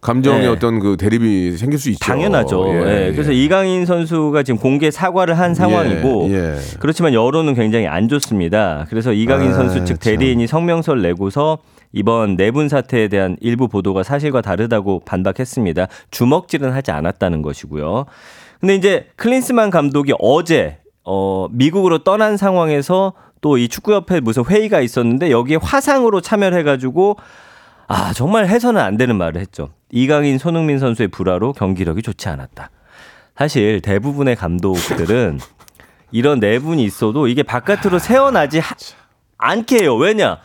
감정의 네. 어떤 그 대립이 생길 수 있죠. 당연하죠. 예, 예, 그래서 예. 이강인 선수가 지금 공개 사과를 한 상황이고 예, 예. 그렇지만 여론은 굉장히 안 좋습니다. 그래서 이강인 아, 선수 측 참. 대리인이 성명서를 내고서 이번 내분 사태에 대한 일부 보도가 사실과 다르다고 반박했습니다. 주먹질은 하지 않았다는 것이고요. 근데 이제 클린스만 감독이 어제 어 미국으로 떠난 상황에서 또 이 축구협회 무슨 회의가 있었는데 여기에 화상으로 참여를 해가지고 아 정말 해서는 안 되는 말을 했죠. 이강인 손흥민 선수의 불화로 경기력이 좋지 않았다. 사실 대부분의 감독들은 이런 내분이 있어도 이게 바깥으로 새어나지 하- 않게 해요. 왜냐?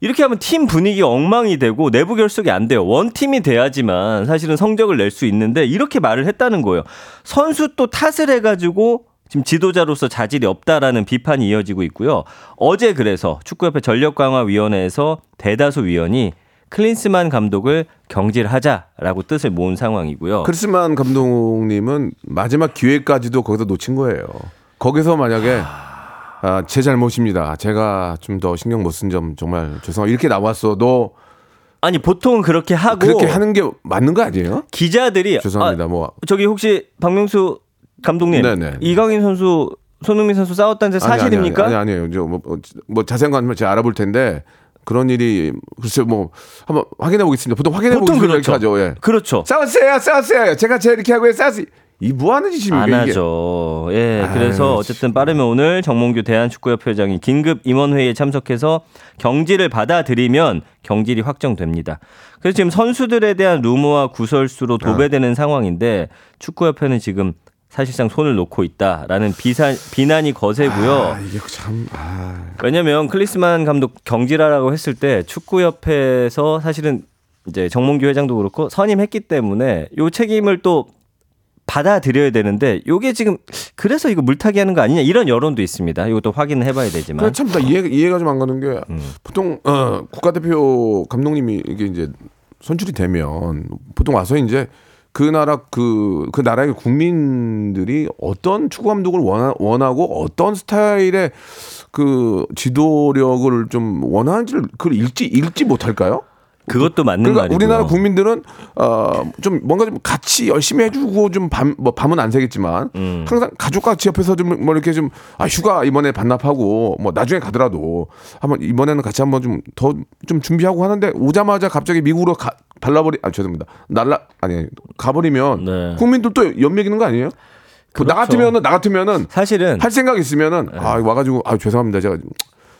이렇게 하면 팀 분위기가 엉망이 되고 내부 결속이 안 돼요. 원팀이 돼야지만 사실은 성적을 낼 수 있는데 이렇게 말을 했다는 거예요. 선수 또 탓을 해가지고 지금 지도자로서 자질이 없다라는 비판이 이어지고 있고요. 어제 그래서 축구협회 전력강화위원회에서 대다수 위원이 클린스만 감독을 경질하자라고 뜻을 모은 상황이고요. 크리스만 감독님은 마지막 기회까지도 거기서 놓친 거예요. 거기서 만약에 아, 제 잘못입니다. 제가 좀 더 신경 못 쓴 점 정말 죄송합니다. 이렇게 나왔어도 아니 보통은 그렇게 하고 그렇게 하는 게 맞는 거 아니에요? 기자들이 죄송합니다. 아, 뭐 저기 혹시 박명수 감독님 네네. 이강인 선수 손흥민 선수 싸웠다는 게 아니, 사실입니까? 아니, 아니, 아니, 아니에요. 저뭐 뭐 자세한 건 제가 알아볼 텐데 그런 일이 글쎄 뭐 한번 확인해 보겠습니다. 보통 확인해 보통 이렇게 그렇죠. 하죠. 예. 그렇죠. 싸웠어요, 싸웠어요. 제가 제 이렇게 하고 싸웠어요. 이뭐 하는 짓입니까 안 이게? 하죠. 예. 아유, 그래서 어쨌든 빠르면 오늘 정몽규 대한축구협회장이 긴급 임원회의에 참석해서 경질을 받아들이면 경질이 확정됩니다. 그래서 지금 선수들에 대한 루머와 구설수로 도배되는 상황인데 축구협회는 지금 사실상 손을 놓고 있다라는 비사, 비난이 거세고요. 아, 이게 참 아. 왜냐면 클리스만 감독 경질하라고 했을 때 축구협회에서 사실은 이제 정몽규 회장도 그렇고 선임했기 때문에 요 책임을 또 받아들여야 되는데 요게 지금 그래서 이거 물타기 하는 거 아니냐 이런 여론도 있습니다. 이것도 확인을 해봐야 되지만 그래 참나 이해 이해가 좀 안 가는 게 음. 보통 어, 국가대표 감독님이 이게 이제 선출이 되면 보통 와서 이제 그 나라 그 그 나라의 국민들이 어떤 축구 감독을 원하, 원하고 어떤 스타일의 그 지도력을 좀 원하는지를 그걸 읽지 읽지 못할까요? 그것도 맞는 그러니까. 우리나라 국민들은 어좀 뭔가 좀 같이 열심히 해주고 좀밤뭐 밤은 안 새겠지만 음. 항상 가족같이 옆에서 좀 뭐 이렇게 좀 아 휴가 이번에 반납하고 뭐 나중에 가더라도 한번 이번에는 같이 한번 좀더좀 준비하고 하는데 오자마자 갑자기 미국으로 가, 발라버리 아 죄송합니다 날라 아니 가버리면 네. 국민들도 연맥이는 거 아니에요? 그나 그렇죠. 같으면은 나 같으면은 사실은 할 생각 있으면은 네. 아 와가지고 아 죄송합니다 제가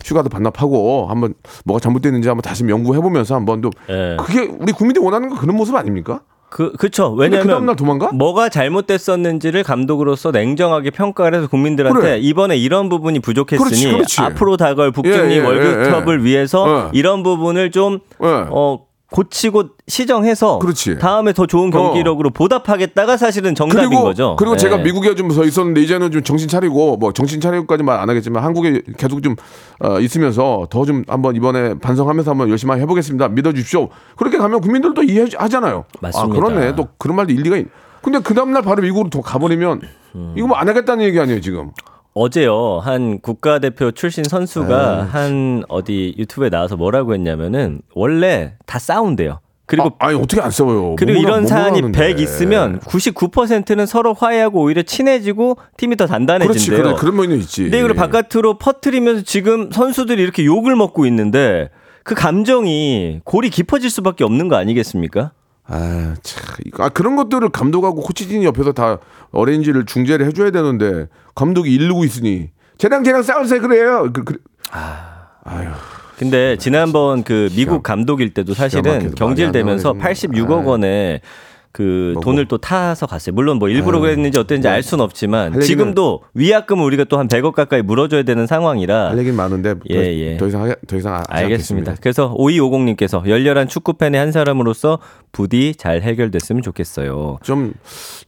휴가도 반납하고 한번 뭐가 잘못됐는지 한번 다시 연구해 보면서 한번 또 예. 그게 우리 국민들이 원하는 건 그런 모습 아닙니까? 그 그쵸. 왜냐면 그? 뭐가 잘못됐었는지를 감독으로서 냉정하게 평가를 해서 국민들한테 그래. 이번에 이런 부분이 부족했으니 그렇지, 그렇지. 앞으로 다가올 북중미 예, 예, 월드컵을 예, 예. 위해서 어. 이런 부분을 좀 예. 어, 고치고 시정해서 그렇지. 다음에 더 좋은 경기력으로 보답하겠다가 사실은 정답인 그리고 거죠. 그리고 예. 제가 미국에 좀 서 있었는데 이제는 좀 정신 차리고 뭐 정신 차리고까지 말안 하겠지만 한국에 계속 좀 어, 있으면서 더 좀 한번 이번에 반성하면서 한번 열심히 해보겠습니다. 믿어주십시오. 그렇게 가면 국민들도 이해하잖아요. 맞습니다. 아 그러네. 또 그런 말도 일리가 있. 근데 그 다음날 바로 미국으로 더 가버리면 음. 이거 뭐 안 하겠다는 얘기 아니에요 지금. 어제요 한 국가대표 출신 선수가 한 어디 유튜브에 나와서 뭐라고 했냐면은 원래 다 싸운대요. 그리고 아, 니 어떻게 안 싸워요? 그리고 이런 사안이 하는데. 100 있으면 99%는 서로 화해하고 오히려 친해지고 팀이 더 그렇지 단단해진대요. 그래, 그런 면이 있지. 근데 이걸 바깥으로 퍼뜨리면서 지금 선수들이 이렇게 욕을 먹고 있는데 그 감정이 골이 깊어질 수밖에 없는 거 아니겠습니까? 아, 참. 아, 그런 것들을 감독하고 코치진이 옆에서 다 어레인지를 중재를 해줘야 되는데 감독이 이르고 있으니 쟤랑 쟤랑 싸우세요 그래요. 그, 그, 아유. 근데 지난번 그 미국 감독일 때도 사실은 경질되면서 말이 안 86억 원의 그 뭐고. 돈을 또 타서 갔어요. 물론 뭐 일부러 그랬는지 어땠는지 알 수는 없지만 지금도 위약금을 우리가 또 한 100억 가까이 물어줘야 되는 상황이라 할 얘기는 많은데 더, 예, 예. 더 이상 하- 더 이상 하지 알겠습니다. 않겠습니다. 그래서 5250님께서 열렬한 축구 팬의 한 사람으로서 부디 잘 해결됐으면 좋겠어요. 좀,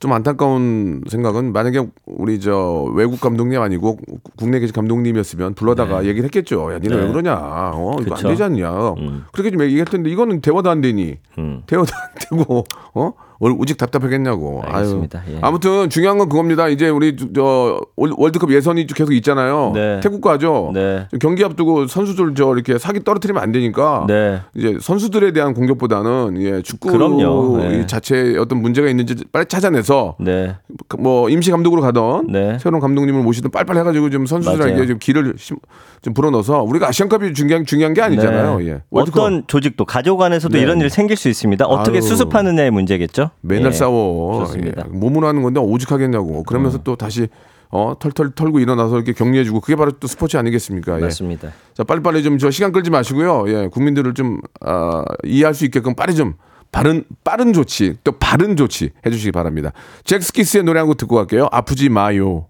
좀 안타까운 생각은 만약에 우리 저 외국 감독님 아니고 국내 계신 감독님이었으면 불러다가 얘기를 했겠죠. 야, 니네 네. 왜 그러냐. 어, 이거 그쵸. 안 되지 않냐. 음. 그렇게 좀 얘기할 텐데 이거는 대화도 안 되니. 음. 대화도 안 되고, 어? 얼- 오직 답답하겠냐고. 알겠습니다. 예. 아무튼 중요한 건 그겁니다. 이제 우리 저 월- 월드컵 예선이 계속 있잖아요. 네. 태국 가죠. 네. 경기 앞두고 선수들 저 이렇게 사기 떨어뜨리면 안 되니까. 네. 이제 선수들에 대한 공격보다는 예, 축구. 이 자체에 어떤 문제가 있는지 빨리 찾아내서 네. 뭐 임시 감독으로 가던 네. 새로운 감독님을 모시든 빨리빨리 해가지고 좀 선수들에게 맞아요. 좀 길을 심- 좀 불어넣어서 우리가 아시안컵이 중요한 중요한 게 아니잖아요. 네. 예. 월드컵 어떤 조직도 가족 안에서도 네. 이런 일이 생길 수 있습니다. 어떻게 아유. 수습하느냐의 문제겠죠. 맨날 예. 싸워. 좋습니다. 음. 예. 몸으로 하는 건데 오직하겠냐고. 그러면서 또 다시 어 털털 털고 일어나서 이렇게 격려해주고 그게 바로 또 스포츠 아니겠습니까? 예. 맞습니다. 자 빨리빨리 좀 저 시간 끌지 마시고요. 예, 국민들을 좀 아, 이해할 수 있게끔 빨리 좀 바른 빠른 조치 또 바른 조치 해주시기 바랍니다. 잭스키스의 노래 한 곡 듣고 갈게요. 아프지 마요.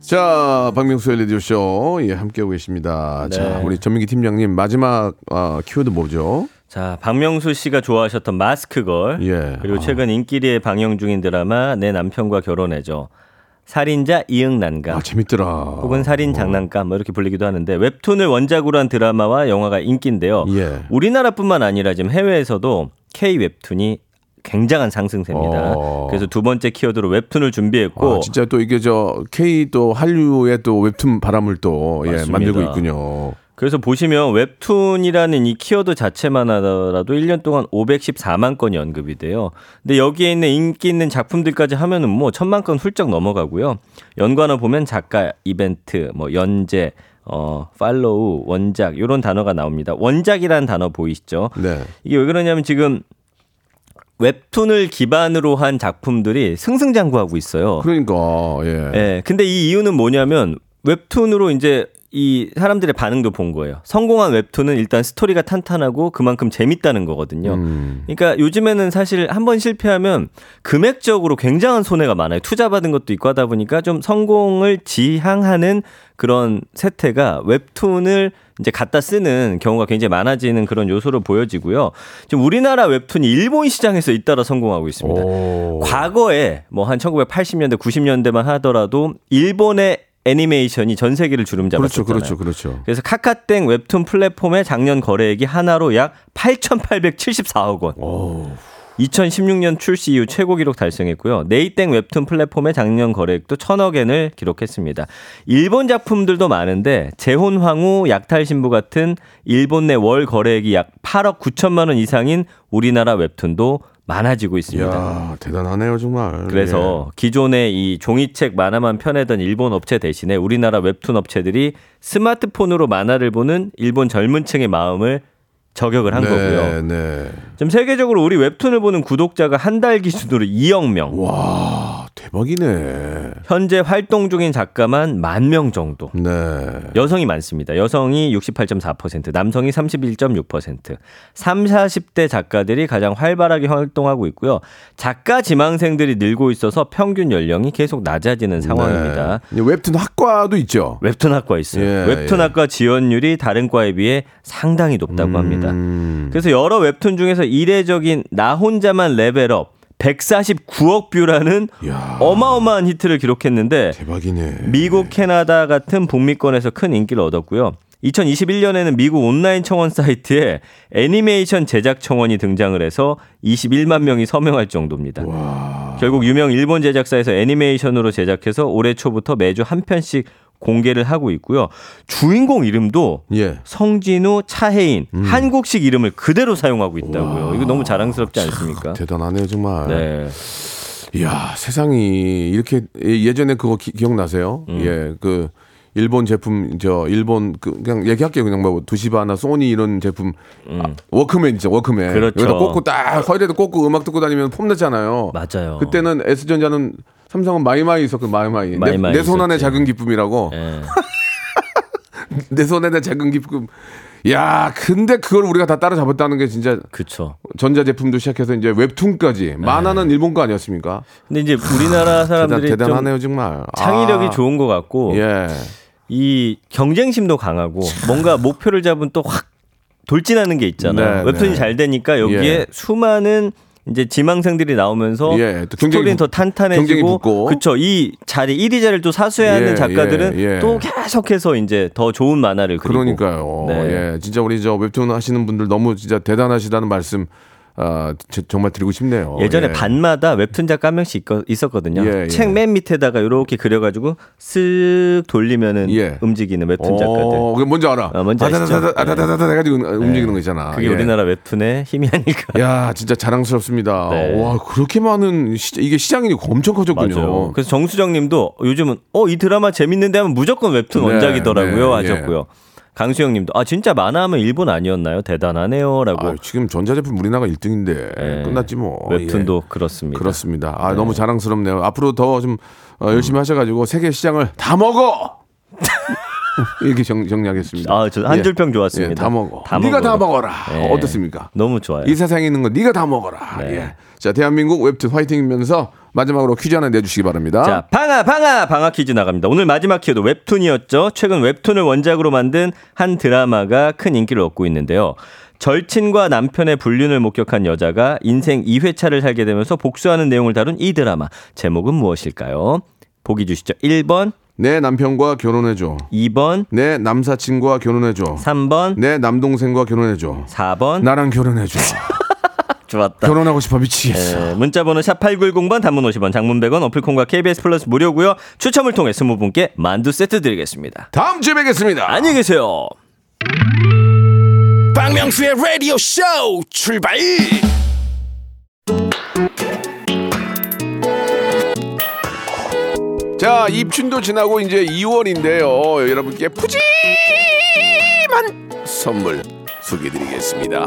자, 박명수의 레디오쇼, 예, 함께하고 계십니다. 자, 네. 우리 전민기 팀장님, 마지막, 아, 키워드 뭐죠? 자, 박명수 씨가 좋아하셨던 마스크걸. 예. 그리고 최근 인기리에 방영 중인 드라마 내 남편과 결혼해죠. 살인자 이응난감. 아, 재밌더라. 혹은 살인 장난감 뭐 이렇게 불리기도 하는데 웹툰을 원작으로 한 드라마와 영화가 인기인데요. 예. 우리나라뿐만 아니라 지금 해외에서도 K 웹툰이 굉장한 상승세입니다. 어. 그래서 두 번째 키워드로 웹툰을 준비했고 아, 진짜 또 이게 저, K 또 한류의 또 웹툰 바람을 또, 예. 만들고 있군요. 그래서 보시면 웹툰이라는 이 키워드 자체만 하더라도 1년 동안 514만 건이 언급이 돼요. 근데 여기에 있는 인기 있는 작품들까지 하면은 뭐 천만 건 훌쩍 넘어가고요. 연관어 보면 작가, 이벤트, 뭐 연재, 어, 팔로우, 원작 이런 단어가 나옵니다. 원작이라는 단어 보이시죠? 네. 이게 왜 그러냐면 지금 웹툰을 기반으로 한 작품들이 승승장구하고 있어요. 그러니까, 예. 예. 근데 이 이유는 뭐냐면 웹툰으로 이제 이 사람들의 반응도 본 거예요. 성공한 웹툰은 일단 스토리가 탄탄하고 그만큼 재밌다는 거거든요. 음. 그러니까 요즘에는 사실 한 번 실패하면 금액적으로 굉장한 손해가 많아요. 투자 받은 것도 있고 하다 보니까 좀 성공을 지향하는 그런 세태가 웹툰을 이제 갖다 쓰는 경우가 굉장히 많아지는 그런 요소로 보여지고요. 지금 우리나라 웹툰이 일본 시장에서 잇따라 성공하고 있습니다. 오. 과거에 뭐 한 1980년대, 90년대만 하더라도 일본의 애니메이션이 전 세계를 주름 그렇죠, 잡았잖아요. 그렇죠, 그렇죠. 그래서 카카땡 웹툰 플랫폼의 작년 거래액이 하나로 약 8,874억 원. 오. 2016년 출시 이후 최고 기록 달성했고요. 네이땡 웹툰 플랫폼의 작년 거래액도 천억 엔을 기록했습니다. 일본 작품들도 많은데 재혼 황후 약탈 신부 같은 일본 내 월 거래액이 약 8억 9천만 원 이상인 우리나라 웹툰도 많아지고 있습니다. 야 대단하네요 정말. 그래서 기존의 이 종이책 만화만 펴내던 일본 업체 대신에 우리나라 웹툰 업체들이 스마트폰으로 만화를 보는 일본 젊은 층의 마음을 저격을 한 네, 거고요. 네. 지금 세계적으로 우리 웹툰을 보는 구독자가 한 달 기준으로 2억 명. 와 대박이네. 현재 활동 중인 작가만 만 명 정도. 네. 여성이 많습니다. 여성이 68.4%, 남성이 31.6%. 3, 40대 작가들이 가장 활발하게 활동하고 있고요. 작가 지망생들이 늘고 있어서 평균 연령이 계속 낮아지는 상황입니다. 네. 웹툰 학과도 있죠. 웹툰 학과 있어요. 예, 웹툰 예. 학과 지원율이 다른 과에 비해 상당히 높다고 합니다. 음. 그래서 여러 웹툰 중에서 이례적인 나 혼자만 레벨업 149억 뷰라는 야. 어마어마한 히트를 기록했는데 대박이네. 미국, 캐나다 같은 북미권에서 큰 인기를 얻었고요. 2021년에는 미국 온라인 청원 사이트에 애니메이션 제작 청원이 등장을 해서 21만 명이 서명할 정도입니다. 결국 유명 일본 제작사에서 애니메이션으로 제작해서 올해 초부터 매주 한 편씩 공개를 하고 있고요. 주인공 이름도 예. 성진우, 차혜인 음. 한국식 이름을 그대로 사용하고 있다고요. 이거 너무 자랑스럽지 않습니까? 대단하네요 정말. 네. 이야 세상이 이렇게 예전에 그거 기, 기억나세요? 음. 예, 그 일본 제품 저 일본 그 그냥 얘기할게요 그냥 뭐 도시바나 소니 이런 제품 아, 워크맨 있죠 워크맨 음. 그렇죠. 여기다 꽂고 딱 허리에도 꽂고 음악 듣고 다니면 폼 나잖아요. 맞아요. 그때는 S 전자는 삼성은 마이마이 있었고 마이마이 마이마이 내 손 안에. 작은 기쁨이라고 예. 내손 안에 작은 기쁨. 야 근데 그걸 우리가 다 따라잡았다는 게 진짜 그쵸. 전자 제품도 시작해서 이제 웹툰까지 만화는 일본 거 아니었습니까? 근데 이제 우리나라 사람들이 대단, 좀 대단하네요 정말. 창의력이 아. 좋은 것 같고 예. 이 경쟁심도 강하고 뭔가 목표를 잡은 또 확 돌진하는 게 있잖아요. 네, 웹툰이 네. 잘 되니까 여기에 예. 수많은 이제 지망생들이 나오면서 예, 스토리는 더 탄탄해지고. 그쵸 이 자리 1위 자리를 또 사수해야 하는 예, 작가들은 예, 예. 또 계속해서 이제 더 좋은 만화를 그리고 그러니까요. 네. 예, 진짜 우리 저 웹툰 하시는 분들 너무 진짜 대단하시다는 말씀 아, 제- 정말 드리고 싶네요. 예전에 예. 반마다 웹툰 작가 한 명씩 있었거든요. 예, 예. 책맨 밑에다가 이렇게 그려가지고 쓱 돌리면은 예. 움직이는 웹툰 작가들. 어, 그게 뭔지 알아. 어, 뭔지 아시죠? 아다다다다 아다다다다 해가지고 움직이는 거 있잖아. 그게 예. 우리나라 웹툰의 힘이 아닐까. 야, 진짜 자랑스럽습니다. 네. 와, 그렇게 많은 시, 이게 시장이 엄청 커졌군요. 맞아요. 그래서 정수정님도 요즘은 어 이 드라마 재밌는데 하면 무조건 웹툰 네, 원작이더라고요 네, 하셨고요. 강수영 님도 아 진짜 만화하면 일본 아니었나요? 대단하네요라고. 아, 지금 전자제품 우리나라가 1등인데 예. 끝났지 뭐. 웹툰도 예. 그렇습니다. 그렇습니다. 아, 너무 자랑스럽네요. 앞으로 더 좀 열심히 하셔가지고 세계 시장을 다 먹어. 이렇게 정, 정리하겠습니다. 아, 저 한 줄평 예, 좋았습니다. 다 먹어. 다 네가 다 먹어라. 먹어라. 예. 어떻습니까? 너무 좋아요. 이 세상에 있는 거 네가 다 먹어라. 네. 예. 자, 대한민국 웹툰 화이팅이면서 마지막으로 퀴즈 하나 내주시기 바랍니다. 자, 방아, 방아, 방아 퀴즈 나갑니다. 오늘 마지막 키워드 웹툰이었죠. 최근 웹툰을 원작으로 만든 한 드라마가 큰 인기를 얻고 있는데요. 절친과 남편의 불륜을 목격한 여자가 인생 2회차를 살게 되면서 복수하는 내용을 다룬 이 드라마. 제목은 무엇일까요? 보기 주시죠. 1번, 내 남편과 결혼해줘. 2번, 내 남사친과 결혼해줘. 3번, 내 남동생과 결혼해줘. 4번. 나랑 결혼해줘. 좋았다. 결혼하고 싶어 미치겠어. 네, 문자번호 샵 8910번 단문 50원 장문 100원 어플콘과 KBS 플러스 무료고요. 추첨을 통해 20분께 만두 세트 드리겠습니다. 다음 주에 뵙겠습니다. 안녕히 계세요. 박명수의 라디오 쇼 출발 자, 입춘도 지나고 이제 2월인데요. 여러분께 푸짐한 선물 소개드리겠습니다.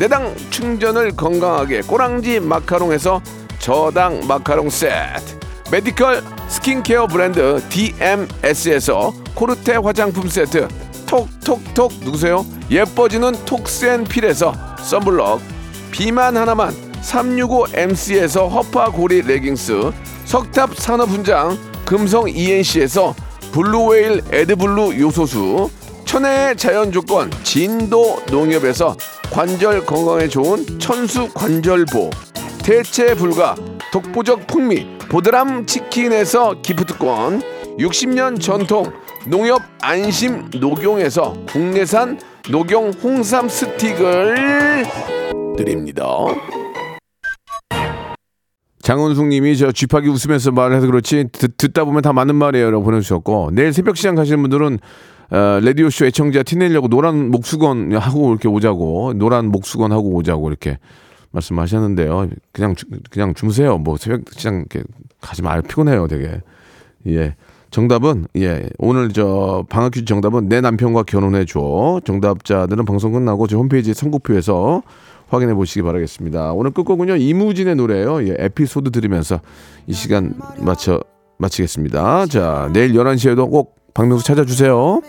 내당 충전을 건강하게 꼬랑지 마카롱에서 저당 마카롱 세트. 메디컬 스킨케어 브랜드 DMS에서 코르테 화장품 세트. 톡톡톡 누구세요? 예뻐지는 톡센필에서 썬블럭. 비만 하나만 365MC에서 허파고리 레깅스. 석탑 산업훈장 금성 ENC에서 블루웨일 에드블루 요소수 천혜의 자연 조건 진도 농협에서 관절 건강에 좋은 천수 관절보 대체 불가 독보적 풍미 보드람 치킨에서 기프트권 60년 전통 농협 안심 녹용에서 국내산 녹용 홍삼 스틱을 드립니다. 장원숙님이 저 쥐파기 웃으면서 말을 해서 그렇지 듣, 듣다 보면 다 맞는 말이에요 라고 보내주셨고 내일 새벽 시장 가시는 분들은 어, 라디오 쇼 애청자 티내려고 노란 목수건 하고 이렇게 오자고 노란 목수건 하고 오자고 이렇게 말씀하셨는데요. 그냥 주, 그냥 주무세요. 뭐 새벽 시장 이렇게 가지 말 피곤해요, 되게. 예. 정답은 예 오늘 저 방학 퀴즈 정답은 내 남편과 결혼해 줘 정답자들은 방송 끝나고 저 홈페이지 선곡표에서 확인해 보시기 바라겠습니다 오늘 끝곡은요 이무진의 노래예요 예, 에피소드 들으면서 이 시간 마쳐 마치겠습니다 자 내일 11시에도 꼭 박명수 찾아주세요